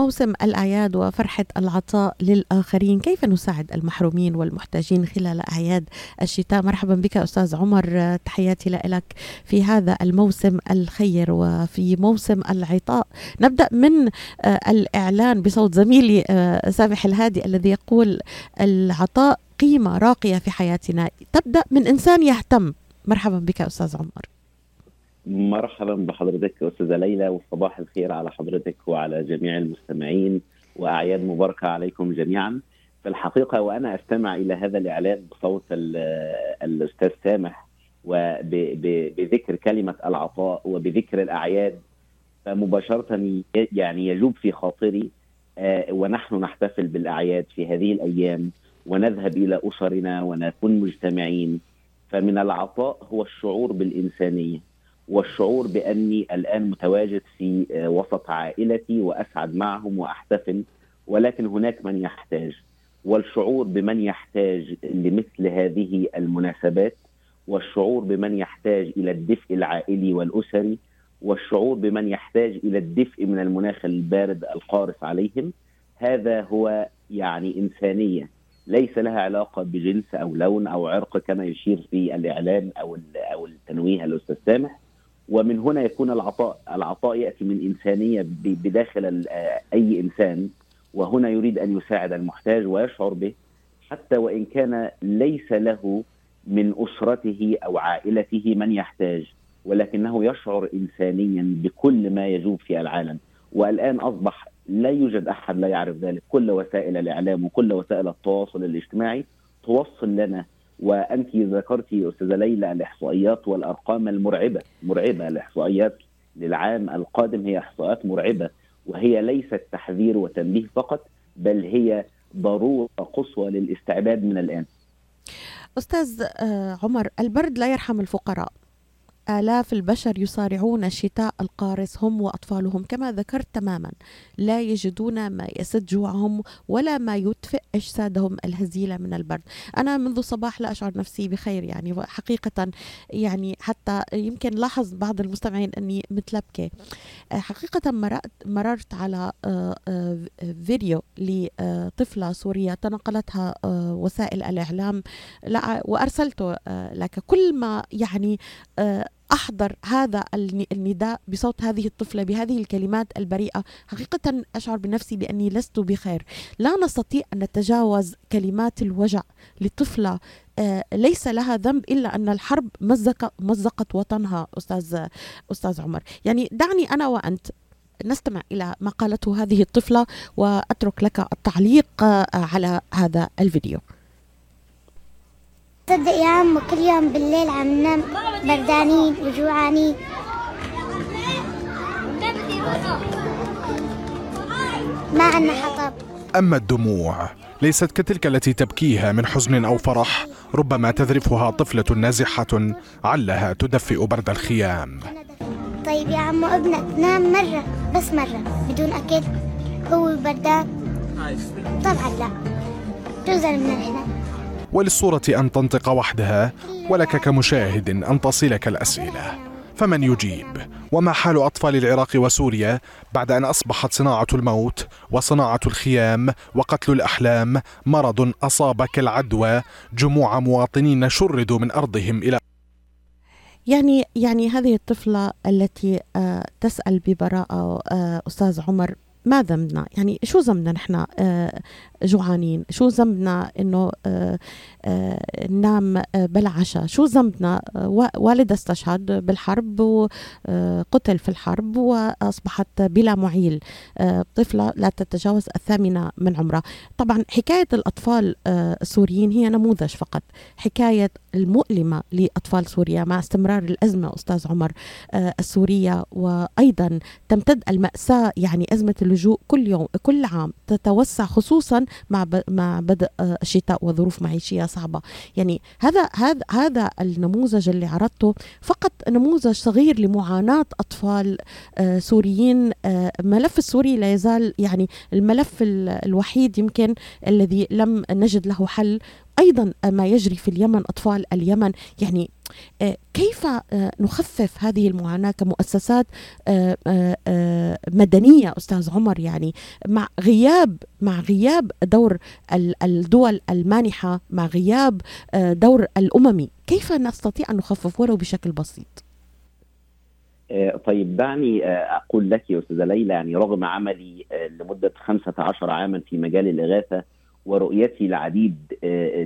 موسم الأعياد وفرحة العطاء للآخرين. كيف نساعد المحرومين والمحتاجين خلال أعياد الشتاء؟ مرحبا بك أستاذ عمر. تحياتي لك في هذا الموسم الخير وفي موسم العطاء. نبدأ من آه، الإعلان بصوت زميلي آه، سامح الهادي الذي يقول العطاء قيمة راقية في حياتنا. تبدأ من إنسان يهتم. مرحبا بك أستاذ عمر. مرحبا بحضرتك أستاذة ليلى وصباح الخير على حضرتك وعلى جميع المستمعين وأعياد مباركة عليكم جميعا. في الحقيقة وأنا أستمع إلى هذا الإعلان بصوت الأستاذ سامح وبذكر كلمة العطاء وبذكر الأعياد. فمباشرة يعني يجوب في خاطري آه، ونحن نحتفل بالأعياد في هذه الأيام ونذهب إلى أسرنا ونكون مجتمعين. فمن العطاء هو الشعور بالإنسانية. والشعور بأني الآن متواجد في آه، وسط عائلتي وأسعد معهم وأحتفل ولكن هناك من يحتاج. والشعور بمن يحتاج لمثل هذه المناسبات والشعور بمن يحتاج إلى الدفء العائلي والأسري والشعور بمن يحتاج إلى الدفء من المناخ البارد القارس عليهم. هذا هو يعني إنسانية ليس لها علاقة بجنس أو لون أو عرق كما يشير في الاعلان أو أو التنويه الأستاذ سامح. ومن هنا يكون العطاء العطاء يأتي من إنسانية بداخل أي إنسان وهنا يريد أن يساعد المحتاج ويشعر به حتى وإن كان ليس له من أسرته أو عائلته من يحتاج ولكنه يشعر انسانيا بكل ما يجوب في العالم. والآن أصبح لا يوجد أحد لا يعرف ذلك. كل وسائل الإعلام وكل وسائل التواصل الاجتماعي توصل لنا وأنت ذكرتي أستاذة ليلى الإحصائيات والأرقام المرعبة مرعبة الإحصائيات للعام القادم هي إحصائيات مرعبة وهي ليست تحذير وتنبيه فقط بل هي ضرورة قصوى للاستعداد من الآن. أستاذ آه، عمر البرد لا يرحم الفقراء آلاف البشر يصارعون الشتاء القارس هم وأطفالهم كما ذكرت تماما. لا يجدون ما يسد جوعهم ولا ما يدفئ أجسادهم الهزيلة من البرد. أنا منذ صباح لا أشعر نفسي بخير يعني حقيقة يعني حتى يمكن لاحظ بعض المستمعين أني متلبكة. حقيقة مررت, مررت على آه، آه، فيديو لطفلة سورية تنقلتها آه، وسائل الإعلام. وأرسلته لك. كل ما يعني أحضر هذا النداء بصوت هذه الطفلة بهذه الكلمات البريئة. حقيقة أشعر بنفسي بأني لست بخير. لا نستطيع أن نتجاوز كلمات الوجع لطفلة. آه، ليس لها ذنب إلا أن الحرب مزق مزقت وطنها أستاذ أستاذ عمر. يعني دعني أنا وأنت نستمع إلى ما قالته هذه الطفلة وأترك لك التعليق آه، على هذا الفيديو. تصدق يا عم كل يوم بالليل عم ننام بردانين وجوعانين. ما عنا حطب. أما الدموع ليست كتلك التي تبكيها من حزن أو فرح ربما تذرفها طفلة نازحة علها تدفئ برد الخيام. طيب يا عمو ابنك نام مرة بس مرة بدون أكل هو بردان. طبعا لا. جزء من الحنان وللصورة أن تنطق وحدها ولك كمشاهد أن تصلك الأسئلة. فمن يجيب؟ وما حال أطفال العراق وسوريا بعد أن أصبحت صناعة الموت وصناعة الخيام وقتل الأحلام؟ مرض أصاب كالعدوى جموع مواطنين شردوا من أرضهم إلى يعني يعني هذه الطفلة التي آه، تسأل ببراءة آه، أستاذ عمر ما ذنبنا؟ يعني شو ذنبنا نحن آه، جوعانين؟ شو ذنبنا إنه آه، آه، ننام بلا عشاء شو ذنبنا؟ والدها استشهد بالحرب وقتل في الحرب وأصبحت بلا معيل طفلة لا تتجاوز الثامنة من عمرها. طبعا حكاية الأطفال السوريين هي نموذج فقط. حكاية المؤلمة لأطفال سوريا مع استمرار الأزمة أستاذ عمر السورية وأيضا تمتد المأساة يعني أزمة اللجوء كل يوم كل عام تتوسع خصوصا مع مع بدء آه، الشتاء وظروف معيشية صعبة. يعني هذا هذا هذا النموذج اللي عرضته فقط نموذج صغير لمعاناة أطفال آه، سوريين آه، الملف السوري لا يزال يعني الملف الوحيد يمكن الذي لم نجد له حل أيضا ما يجري في اليمن أطفال اليمن. يعني كيف نخفف هذه المعاناة كمؤسسات مدنية أستاذ عمر؟ يعني مع غياب مع غياب دور الدول المانحة مع غياب دور الأممي كيف نستطيع أن نخفف ولو بشكل بسيط؟ طيب دعني أقول لك يا أستاذة ليلى يعني رغم عملي لمدة 15 عاما في مجال الإغاثة ورؤيتي العديد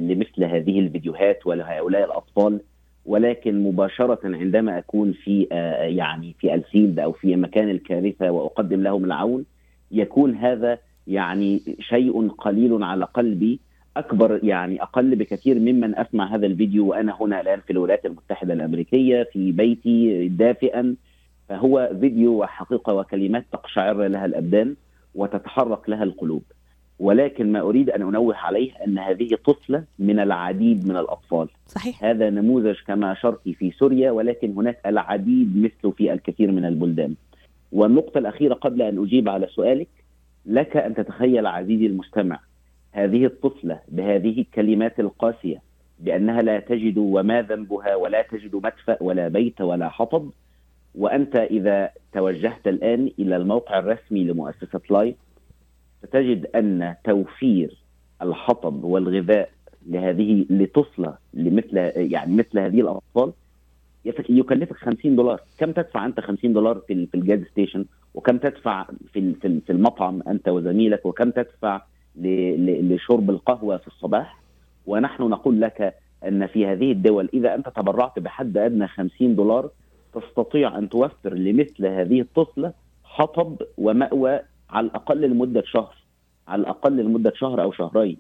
لمثل هذه الفيديوهات ولهؤلاء الأطفال ولكن مباشرة عندما أكون في يعني في الفيلد أو في مكان الكارثة وأقدم لهم العون يكون هذا يعني شيء قليل على قلبي أكبر يعني أقل بكثير ممن أسمع هذا الفيديو وأنا هنا الآن في الولايات المتحدة الأمريكية في بيتي دافئا. فهو فيديو وحقيقة وكلمات تقشعر لها الأبدان وتتحرك لها القلوب. ولكن ما أريد أن أنوه عليه أن هذه طفلة من العديد من الأطفال. صحيح. هذا نموذج كما اشرت في سوريا ولكن هناك العديد مثله في الكثير من البلدان. والنقطة الأخيرة قبل أن أجيب على سؤالك لك أن تتخيل عزيزي المستمع هذه الطفلة بهذه الكلمات القاسية بأنها لا تجد وما ذنبها ولا تجد مدفأ ولا بيت ولا حطب وأنت إذا توجهت الآن إلى الموقع الرسمي لمؤسسة لايف ستجد أن توفير الحطب والغذاء لهذه لطفلة لمثل يعني مثل هذه الأطفال يكلفك 50 دولار، كم تدفع أنت 50 دولار في ال gas station وكم تدفع في في المطعم أنت وزميلك؟ وكم تدفع لشرب القهوة في الصباح؟ ونحن نقول لك أن في هذه الدول إذا أنت تبرعت بحد أدنى 50 دولار تستطيع أن توفر لمثل هذه الطفلة حطب ومأوى على الأقل لمدة شهر على الأقل لمدة شهر أو شهرين.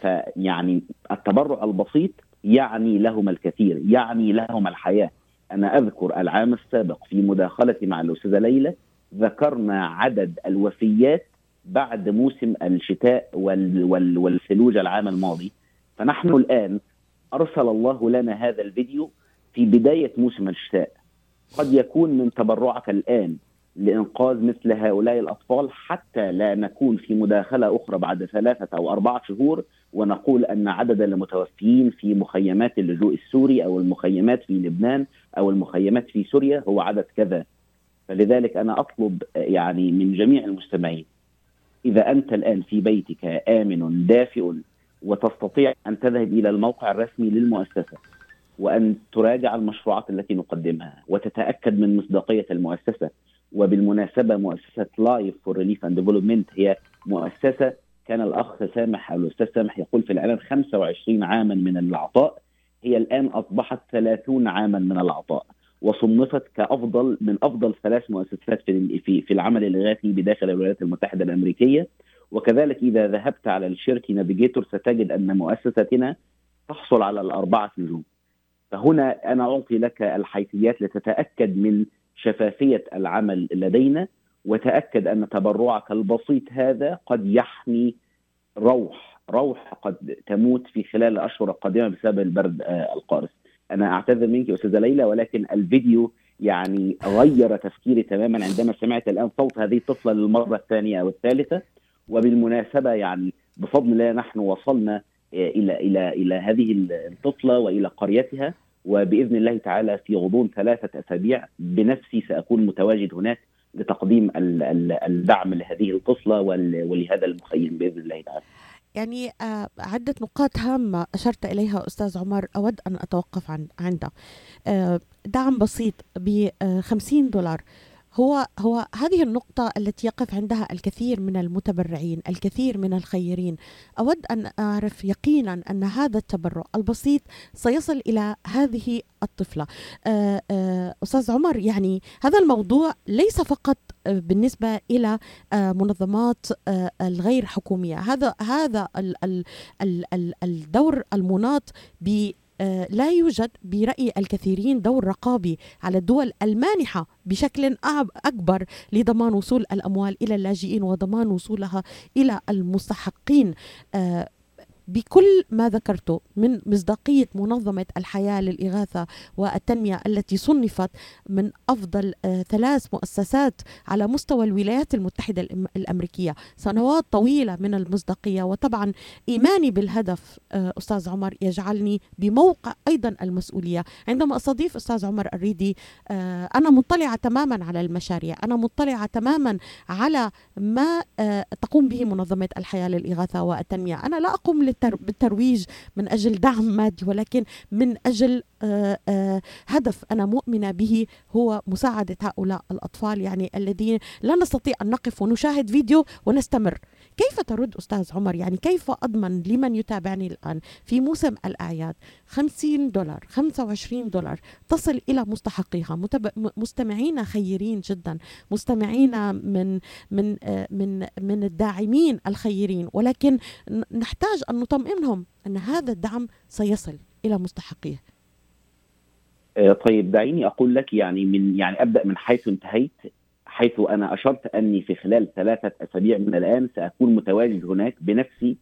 فيعني التبرع البسيط يعني لهم الكثير يعني لهم الحياة. أنا أذكر العام السابق في مداخلتي مع الأستاذة ليلى ذكرنا عدد الوفيات بعد موسم الشتاء وال وال والثلوج العام الماضي. فنحن الآن أرسل الله لنا هذا الفيديو في بداية موسم الشتاء. قد يكون من تبرعك الآن. لإنقاذ مثل هؤلاء الأطفال حتى لا نكون في مداخلة أخرى بعد ثلاثة أو أربعة شهور ونقول أن عدد المتوفيين في مخيمات اللجوء السوري أو المخيمات في لبنان أو المخيمات في سوريا هو عدد كذا. فلذلك أنا أطلب يعني من جميع المستمعين إذا أنت الآن في بيتك آمن دافئ وتستطيع أن تذهب إلى الموقع الرسمي للمؤسسة وأن تراجع المشروعات التي نقدمها وتتأكد من مصداقية المؤسسة وبالمناسبة مؤسسة Life for Relief and Development هي مؤسسة كان الأخ سامح أو الأستاذ سامح يقول في الإعلان 25 عاما من العطاء هي الآن أصبحت 30 عاما من العطاء وصنفت كأفضل من أفضل ثلاث مؤسسات في في في العمل الاغاثي بداخل الولايات المتحدة الأمريكية. وكذلك إذا ذهبت على الشركة نافيجيتور ستجد أن مؤسستنا تحصل على الأربعة نجوم فهنا أنا أعطي لك الحيثيات لتتأكد من شفافية العمل لدينا وتأكد أن تبرعك البسيط هذا قد يحمي روح روح قد تموت في خلال الاشهر القادمه بسبب البرد القارس. أنا أعتذر منك يا أستاذة ليلى ولكن الفيديو يعني غير تفكيري تماما عندما سمعت الآن صوت هذه الطفلة للمرة الثانية أو الثالثة وبالمناسبة يعني بفضل الله نحن وصلنا إلى إلى إلى هذه الطفلة وإلى قريتها وبإذن الله تعالى في غضون ثلاثة أسابيع بنفسي سأكون متواجد هناك لتقديم الدعم لهذه الطفله ولهذا المخيم بإذن الله تعالى. يعني عدة نقاط هامة أشرت إليها أستاذ عمر أود أن أتوقف عن عندها دعم بسيط ب 50 دولار هو هو هذه النقطة التي يقف عندها الكثير من المتبرعين، الكثير من الخيرين، أود أن أعرف يقينا أن هذا التبرع البسيط سيصل إلى هذه الطفلة. أستاذ عمر يعني هذا الموضوع ليس فقط بالنسبة إلى منظمات الغير حكومية، هذا هذا الدور المناط ب لا يوجد برأي الكثيرين دور رقابي على الدول المانحة بشكل أكبر لضمان وصول الأموال إلى اللاجئين وضمان وصولها إلى المستحقين. بكل ما ذكرته من مصداقية منظمة الحياة للإغاثة والتنمية التي صنفت من أفضل آه، ثلاث مؤسسات على مستوى الولايات المتحدة الأمريكية. سنوات طويلة من المصداقية وطبعا إيماني بالهدف آه، أستاذ عمر يجعلني بموقع أيضا المسؤولية. عندما أستضيف أستاذ عمر الريدي آه، أنا مطلعة تماما على المشاريع. أنا مطلعة تماما على ما تقوم به منظمة الحياة للإغاثة والتنمية. أنا لا أقوم بالترويج من أجل دعم مادي ولكن من أجل آه، آه، هدف أنا مؤمنة به هو مساعدة هؤلاء الأطفال يعني الذين لا نستطيع أن نقف ونشاهد فيديو ونستمر. كيف ترد أستاذ عمر؟ يعني كيف أضمن لمن يتابعني الآن؟ في موسم الأعياد 50 دولار 25 دولار تصل إلى مستحقيها. مستمعين خيرين جدا. مستمعين من من من من الداعمين الخيرين. ولكن نحتاج أن نطمئنهم أن هذا الدعم سيصل إلى مستحقيه. آه، طيب دعيني أقول لك يعني من يعني أبدأ من حيث انتهيت. حيث أنا أشرت أني في خلال ثلاثة أسابيع من الآن سأكون متواجد هناك بنفسي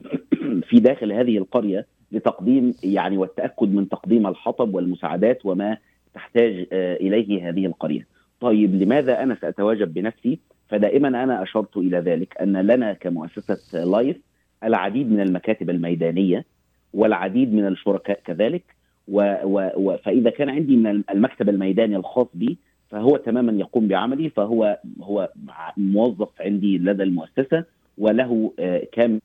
في داخل هذه القرية لتقديم يعني والتأكد من تقديم الحطب والمساعدات وما تحتاج آه، إليه هذه القرية. طيب لماذا أنا سأتواجد بنفسي؟ فدائما أنا أشرت إلى ذلك أن لنا كمؤسسة لايف العديد من المكاتب الميدانية والعديد من الشركاء كذلك و و و فإذا كان عندي من المكتب الميداني الخاص بي فهو تماما يقوم بعملي فهو هو موظف عندي لدى المؤسسة وله آه، كامل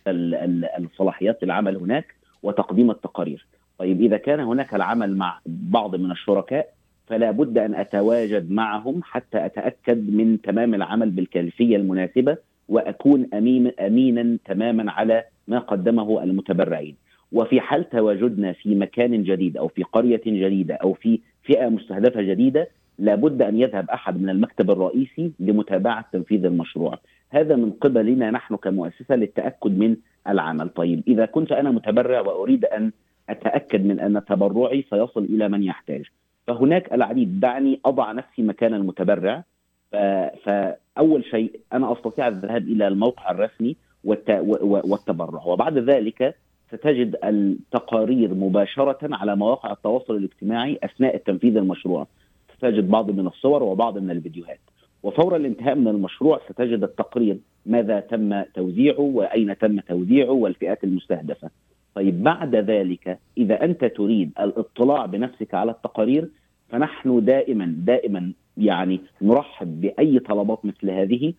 الصلاحيات للعمل هناك وتقديم التقارير. طيب إذا كان هناك العمل مع بعض من الشركاء فلا بد أن أتواجد معهم حتى أتأكد من تمام العمل بالكيفية المناسبة وأكون امين امينا تماما على ما قدمه المتبرعين. وفي حال تواجدنا في مكان جديد أو في قرية جديدة أو في فئة مستهدفة جديدة لابد أن يذهب أحد من المكتب الرئيسي لمتابعة تنفيذ المشروع. هذا من قبلنا نحن كمؤسسة للتأكد من العمل. طيب إذا كنت أنا متبرع وأريد أن أتأكد من أن تبرعي سيصل إلى من يحتاج. فهناك العديد. دعني أضع نفسي مكان المتبرع. فأول شيء أنا أستطيع الذهاب إلى الموقع الرسمي والتبرع. وبعد ذلك ستجد التقارير مباشرة على مواقع التواصل الاجتماعي أثناء تنفيذ المشروع. ستجد بعض من الصور وبعض من الفيديوهات. وفور الانتهاء من المشروع ستجد التقرير ماذا تم توزيعه وأين تم توزيعه والفئات المستهدفة. طيب بعد ذلك إذا أنت تريد الاطلاع بنفسك على التقارير فنحن دائما دائما يعني نرحب بأي طلبات مثل هذه.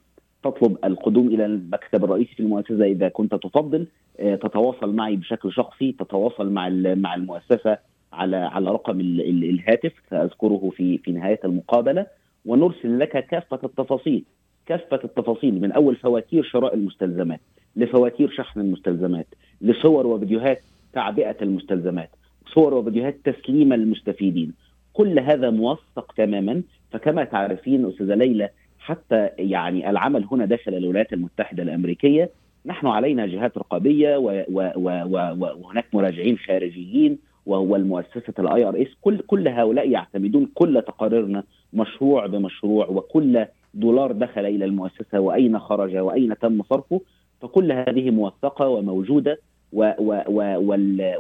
تطلب القدوم إلى المكتب الرئيسي في المؤسسة إذا كنت تفضل. آه، تتواصل معي بشكل شخصي تتواصل مع مع المؤسسة. على على رقم الهاتف. سأذكره في في نهاية المقابلة. ونرسل لك كافة التفاصيل. كافة التفاصيل من أول فواتير شراء المستلزمات لفواتير شحن المستلزمات لصور وفيديوهات تعبئة المستلزمات صور وفيديوهات تسليم المستفيدين. كل هذا موثق تماما. فكما تعرفين أستاذة ليلى حتى يعني العمل هنا داخل الولايات المتحدة الأمريكية نحن علينا جهات رقابية وهناك مراجعين خارجيين وهو المؤسسة ال IRS كل كل هؤلاء يعتمدون كل تقاريرنا مشروع بمشروع وكل دولار دخل إلى المؤسسة وأين خرج وأين تم صرفه. فكل هذه موثقة وموجودة و و و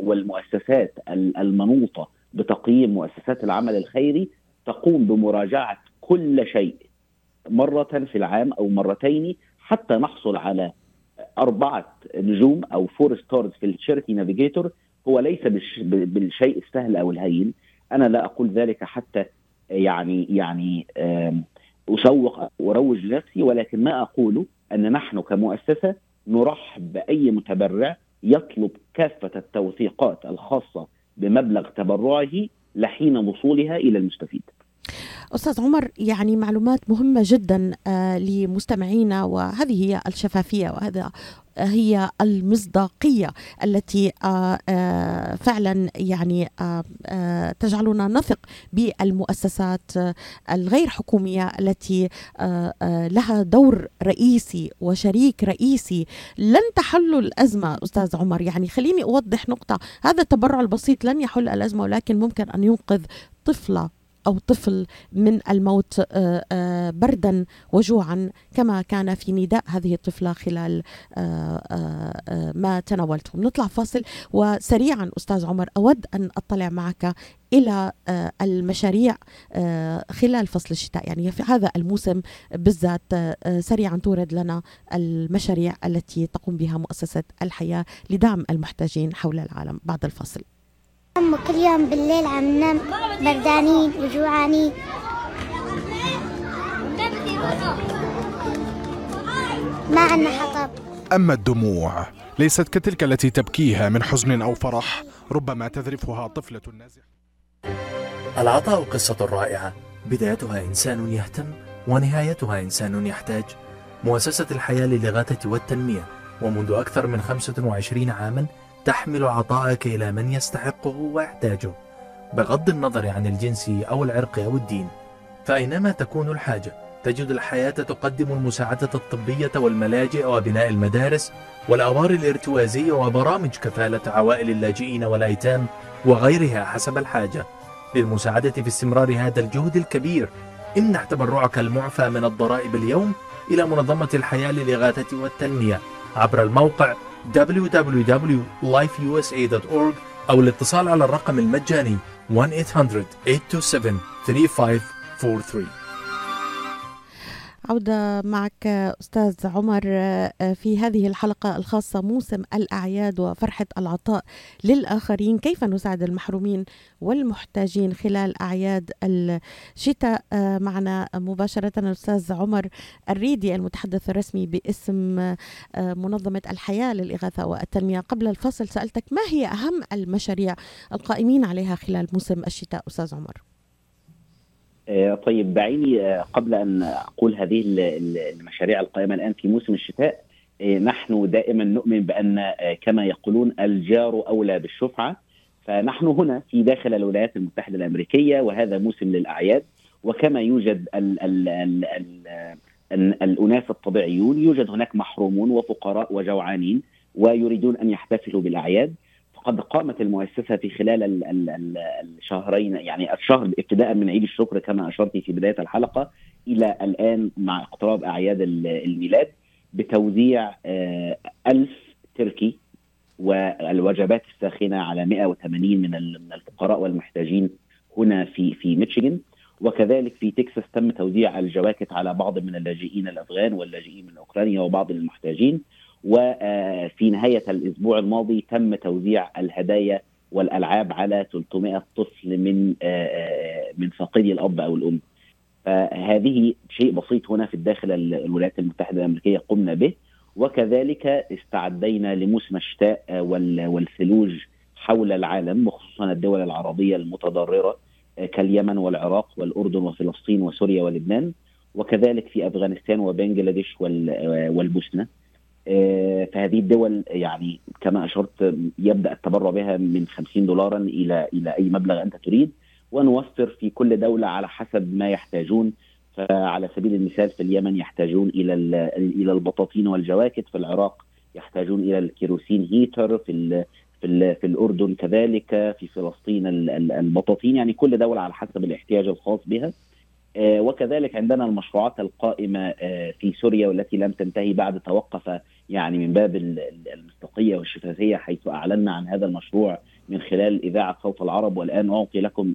والمؤسسات المنوطة بتقييم مؤسسات العمل الخيري تقوم بمراجعة كل شيء مرة في العام أو مرتين حتى نحصل على أربعة نجوم أو four stars في ال Charity Navigator هو ليس بالشيء السهل أو الهين. أنا لا أقول ذلك حتى يعني يعني أسوق وأروج لنفسي ولكن ما أقوله أن نحن كمؤسسة نرحب بأي متبرع يطلب كافة التوثيقات الخاصة بمبلغ تبرعه لحين وصولها إلى المستفيد. أستاذ عمر يعني معلومات مهمة جدا آه، لمستمعينا وهذه هي الشفافية وهذا هي المصداقية التي آه، آه، فعلا يعني تجعلنا نثق بالمؤسسات الغير حكومية التي لها دور رئيسي وشريك رئيسي. لن تحل الأزمة أستاذ عمر. يعني خليني أوضح نقطة. هذا التبرع البسيط لن يحل الأزمة ولكن ممكن أن ينقذ طفلة. أو طفل من الموت بردا وجوعا كما كان في نداء هذه الطفلة خلال ما تناولته نطلع فاصل وسريعا أستاذ عمر أود أن أطلع معك إلى آه، المشاريع آه، خلال فصل الشتاء. يعني في هذا الموسم بالذات آه، سريعا تورد لنا المشاريع التي تقوم بها مؤسسة الحياة لدعم المحتاجين حول العالم بعد الفصل أم كل يوم بالليل عم ننام بردانين وجوعانين. ما عندنا حطب. أما الدموع ليست كتلك التي تبكيها من حزن أو فرح ربما تذرفها طفلة نازحة. العطاء قصة رائعة. بدايتها إنسان يهتم ونهايتها إنسان يحتاج. مؤسسة الحياة للإغاثة والتنمية. ومنذ أكثر من 25 عاما تحمل عطاءك إلى من يستحقه ويحتاجه بغض النظر عن الجنس أو العرق أو الدين. فأينما تكون الحاجة تجد الحياة تقدم المساعدة الطبية والملاجئ وبناء المدارس والأوار الارتوازية وبرامج كفالة عوائل اللاجئين والأيتام وغيرها حسب الحاجة. للمساعدة في استمرار هذا الجهد الكبير امنح تبرعك المعفى من الضرائب اليوم إلى منظمة الحياة للإغاثة والتنمية. عبر الموقع www.lifeusa.org أو الاتصال على الرقم المجاني 1-800-827-3543 عودة معك أستاذ عمر آه، في هذه الحلقة الخاصة موسم الأعياد وفرحة العطاء للآخرين. كيف نساعد المحرومين والمحتاجين خلال أعياد الشتاء؟ آه، معنا مباشرة الأستاذ عمر الريدي المتحدث الرسمي باسم آه، منظمة الحياة للإغاثة والتنمية. قبل الفصل سألتك ما هي أهم المشاريع القائمين عليها خلال موسم الشتاء أستاذ عمر؟ آه، طيب دعيني آه، قبل أن أقول هذه المشاريع القائمة الآن في موسم الشتاء آه، نحن دائما نؤمن بأن كما يقولون الجار أولى بالشفعة. فنحن هنا في داخل الولايات المتحدة الأمريكية وهذا موسم للأعياد. وكما يوجد ال ال ال ال الأناس الطبيعيون يوجد هناك محرومون وفقراء وجوعانين ويريدون أن يحتفلوا بالأعياد. قد قامت المؤسسة في خلال ال ال ال الشهرين يعني الشهر ابتداء من عيد الشكر كما أشرت في بداية الحلقة إلى الآن مع اقتراب أعياد الميلاد بتوزيع آه، ألف تركي والوجبات الساخنة على 180 من الفقراء والمحتاجين هنا في في ميشيغان وكذلك في تكساس تم توزيع الجواكت على بعض من اللاجئين الأفغان واللاجئين من أوكرانيا وبعض المحتاجين. وفي نهاية الأسبوع الماضي تم توزيع الهدايا والألعاب على 300 طفل من آه، آه، من فاقدي الأب أو الأم. فهذه شيء بسيط هنا في الداخل الولايات المتحدة الأمريكية قمنا به. وكذلك استعدينا لموسم الشتاء آه، والثلوج حول العالم وخصوصا الدول العربية المتضررة كاليمن والعراق والأردن وفلسطين وسوريا ولبنان. وكذلك في أفغانستان وبنجلاديش والبوسنة. آه، فهذه الدول يعني كما أشرت يبدأ التبرع بها من 50 دولارا إلى إلى أي مبلغ أنت تريد ونوفر في كل دولة على حسب ما يحتاجون. فعلى سبيل المثال في اليمن يحتاجون إلى إلى البطاطين والجواكت في العراق يحتاجون إلى الكيروسين هيتر في في, في الأردن كذلك في فلسطين البطاطين يعني كل دولة على حسب الاحتياج الخاص بها. وكذلك عندنا المشروعات القائمة آه، في سوريا والتي لم تنتهي بعد توقف يعني من باب المصداقية والشفافية حيث أعلنا عن هذا المشروع من خلال إذاعة صوت العرب والآن أعطي لكم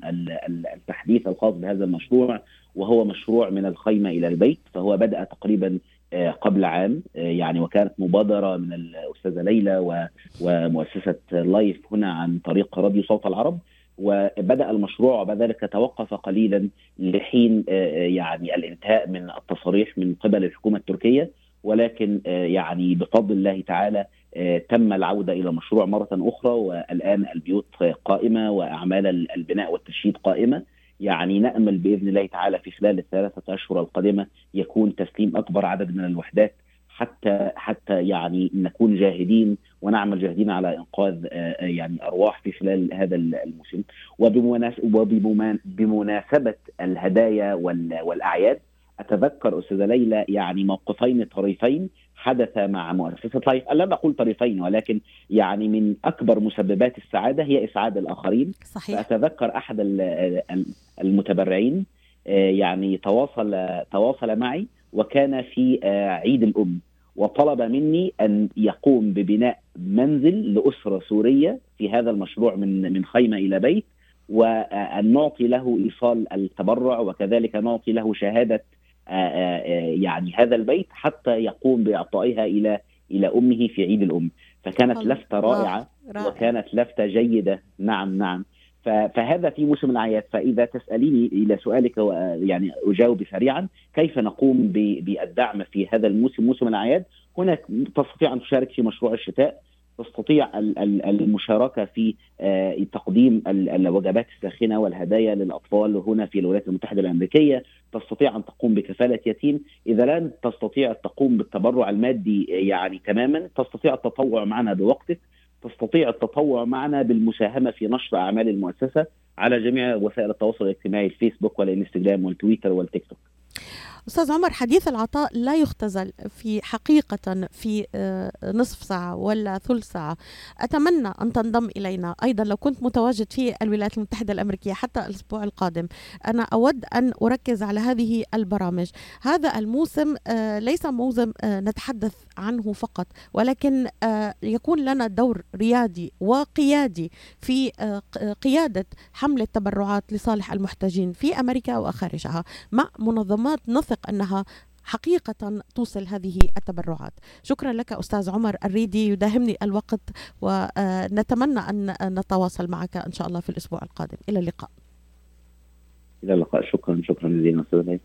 التحديث الخاص بهذا المشروع وهو مشروع من الخيمة إلى البيت فهو بدأ تقريبا آه، قبل عام يعني وكانت مبادرة من الأستاذة ليلى ومؤسسة لايف هنا عن طريق راديو صوت العرب. وبدأ المشروع وبعد ذلك توقف قليلا لحين آه، آه، يعني الانتهاء من التصاريح من قبل الحكومة التركية. ولكن آه، يعني بفضل الله تعالى تم العودة إلى المشروع مرة أخرى. والآن البيوت قائمة وأعمال البناء والتشييد قائمة. يعني نأمل بإذن الله تعالى في خلال الثلاثة أشهر القادمة يكون تسليم أكبر عدد من الوحدات حتى حتى يعني نكون جاهدين ونعمل جاهدين على إنقاذ آه، آه، يعني أرواح في خلال هذا الموسم. وبمناسبه الهدايا والأعياد أتذكر أستاذة ليلى يعني موقفين طريفين حدث مع مؤسسة لايف لا أقول طريفين ولكن يعني من أكبر مسببات السعادة هي إسعاد الآخرين. صحيح. فأتذكر أحد المتبرعين يعني تواصل تواصل معي وكان في عيد الأم. وطلب مني أن يقوم ببناء منزل لأسرة سورية في هذا المشروع من من خيمة إلى بيت وأن نعطي له إيصال التبرع وكذلك نعطي له شهادة يعني هذا البيت حتى يقوم بإعطائها إلى إلى أمه في عيد الأم. فكانت لفته رائعة وكانت لفتة جيدة. نعم نعم. فهذا في موسم الأعياد. فإذا تسأليني إلى سؤالك يعني أجاوب سريعا كيف نقوم بالدعم في هذا الموسم موسم الأعياد؟ هناك تستطيع أن تشارك في مشروع الشتاء تستطيع المشاركة في تقديم الوجبات الساخنة والهدايا للأطفال هنا في الولايات المتحدة الأمريكية، تستطيع أن تقوم بكفالة يتيم، إذا لن تستطيع تقوم بالتبرع المادي يعني تماما، تستطيع التطوع معنا بوقتك، تستطيع التطوع معنا بالمساهمة في نشر أعمال المؤسسة على جميع وسائل التواصل الاجتماعي الفيسبوك والانستغرام والتويتر والتيك توك. أستاذ عمر حديث العطاء لا يختزل في حقيقة في نصف ساعة ولا ثلث ساعة. أتمنى أن تنضم إلينا. أيضا لو كنت متواجد في الولايات المتحدة الأمريكية حتى الأسبوع القادم أنا أود أن أركز على هذه البرامج. هذا الموسم ليس موسم نتحدث عنه فقط ولكن يكون لنا دور ريادي وقيادي في قيادة حمله تبرعات لصالح المحتاجين في أمريكا وخارجها مع منظمات نثق أنها حقيقة توصل هذه التبرعات. شكرا لك أستاذ عمر الريدي يداهمني الوقت ونتمنى أن نتواصل معك إن شاء الله في الأسبوع القادم. إلى اللقاء. إلى اللقاء. شكرا. شكرا أستاذ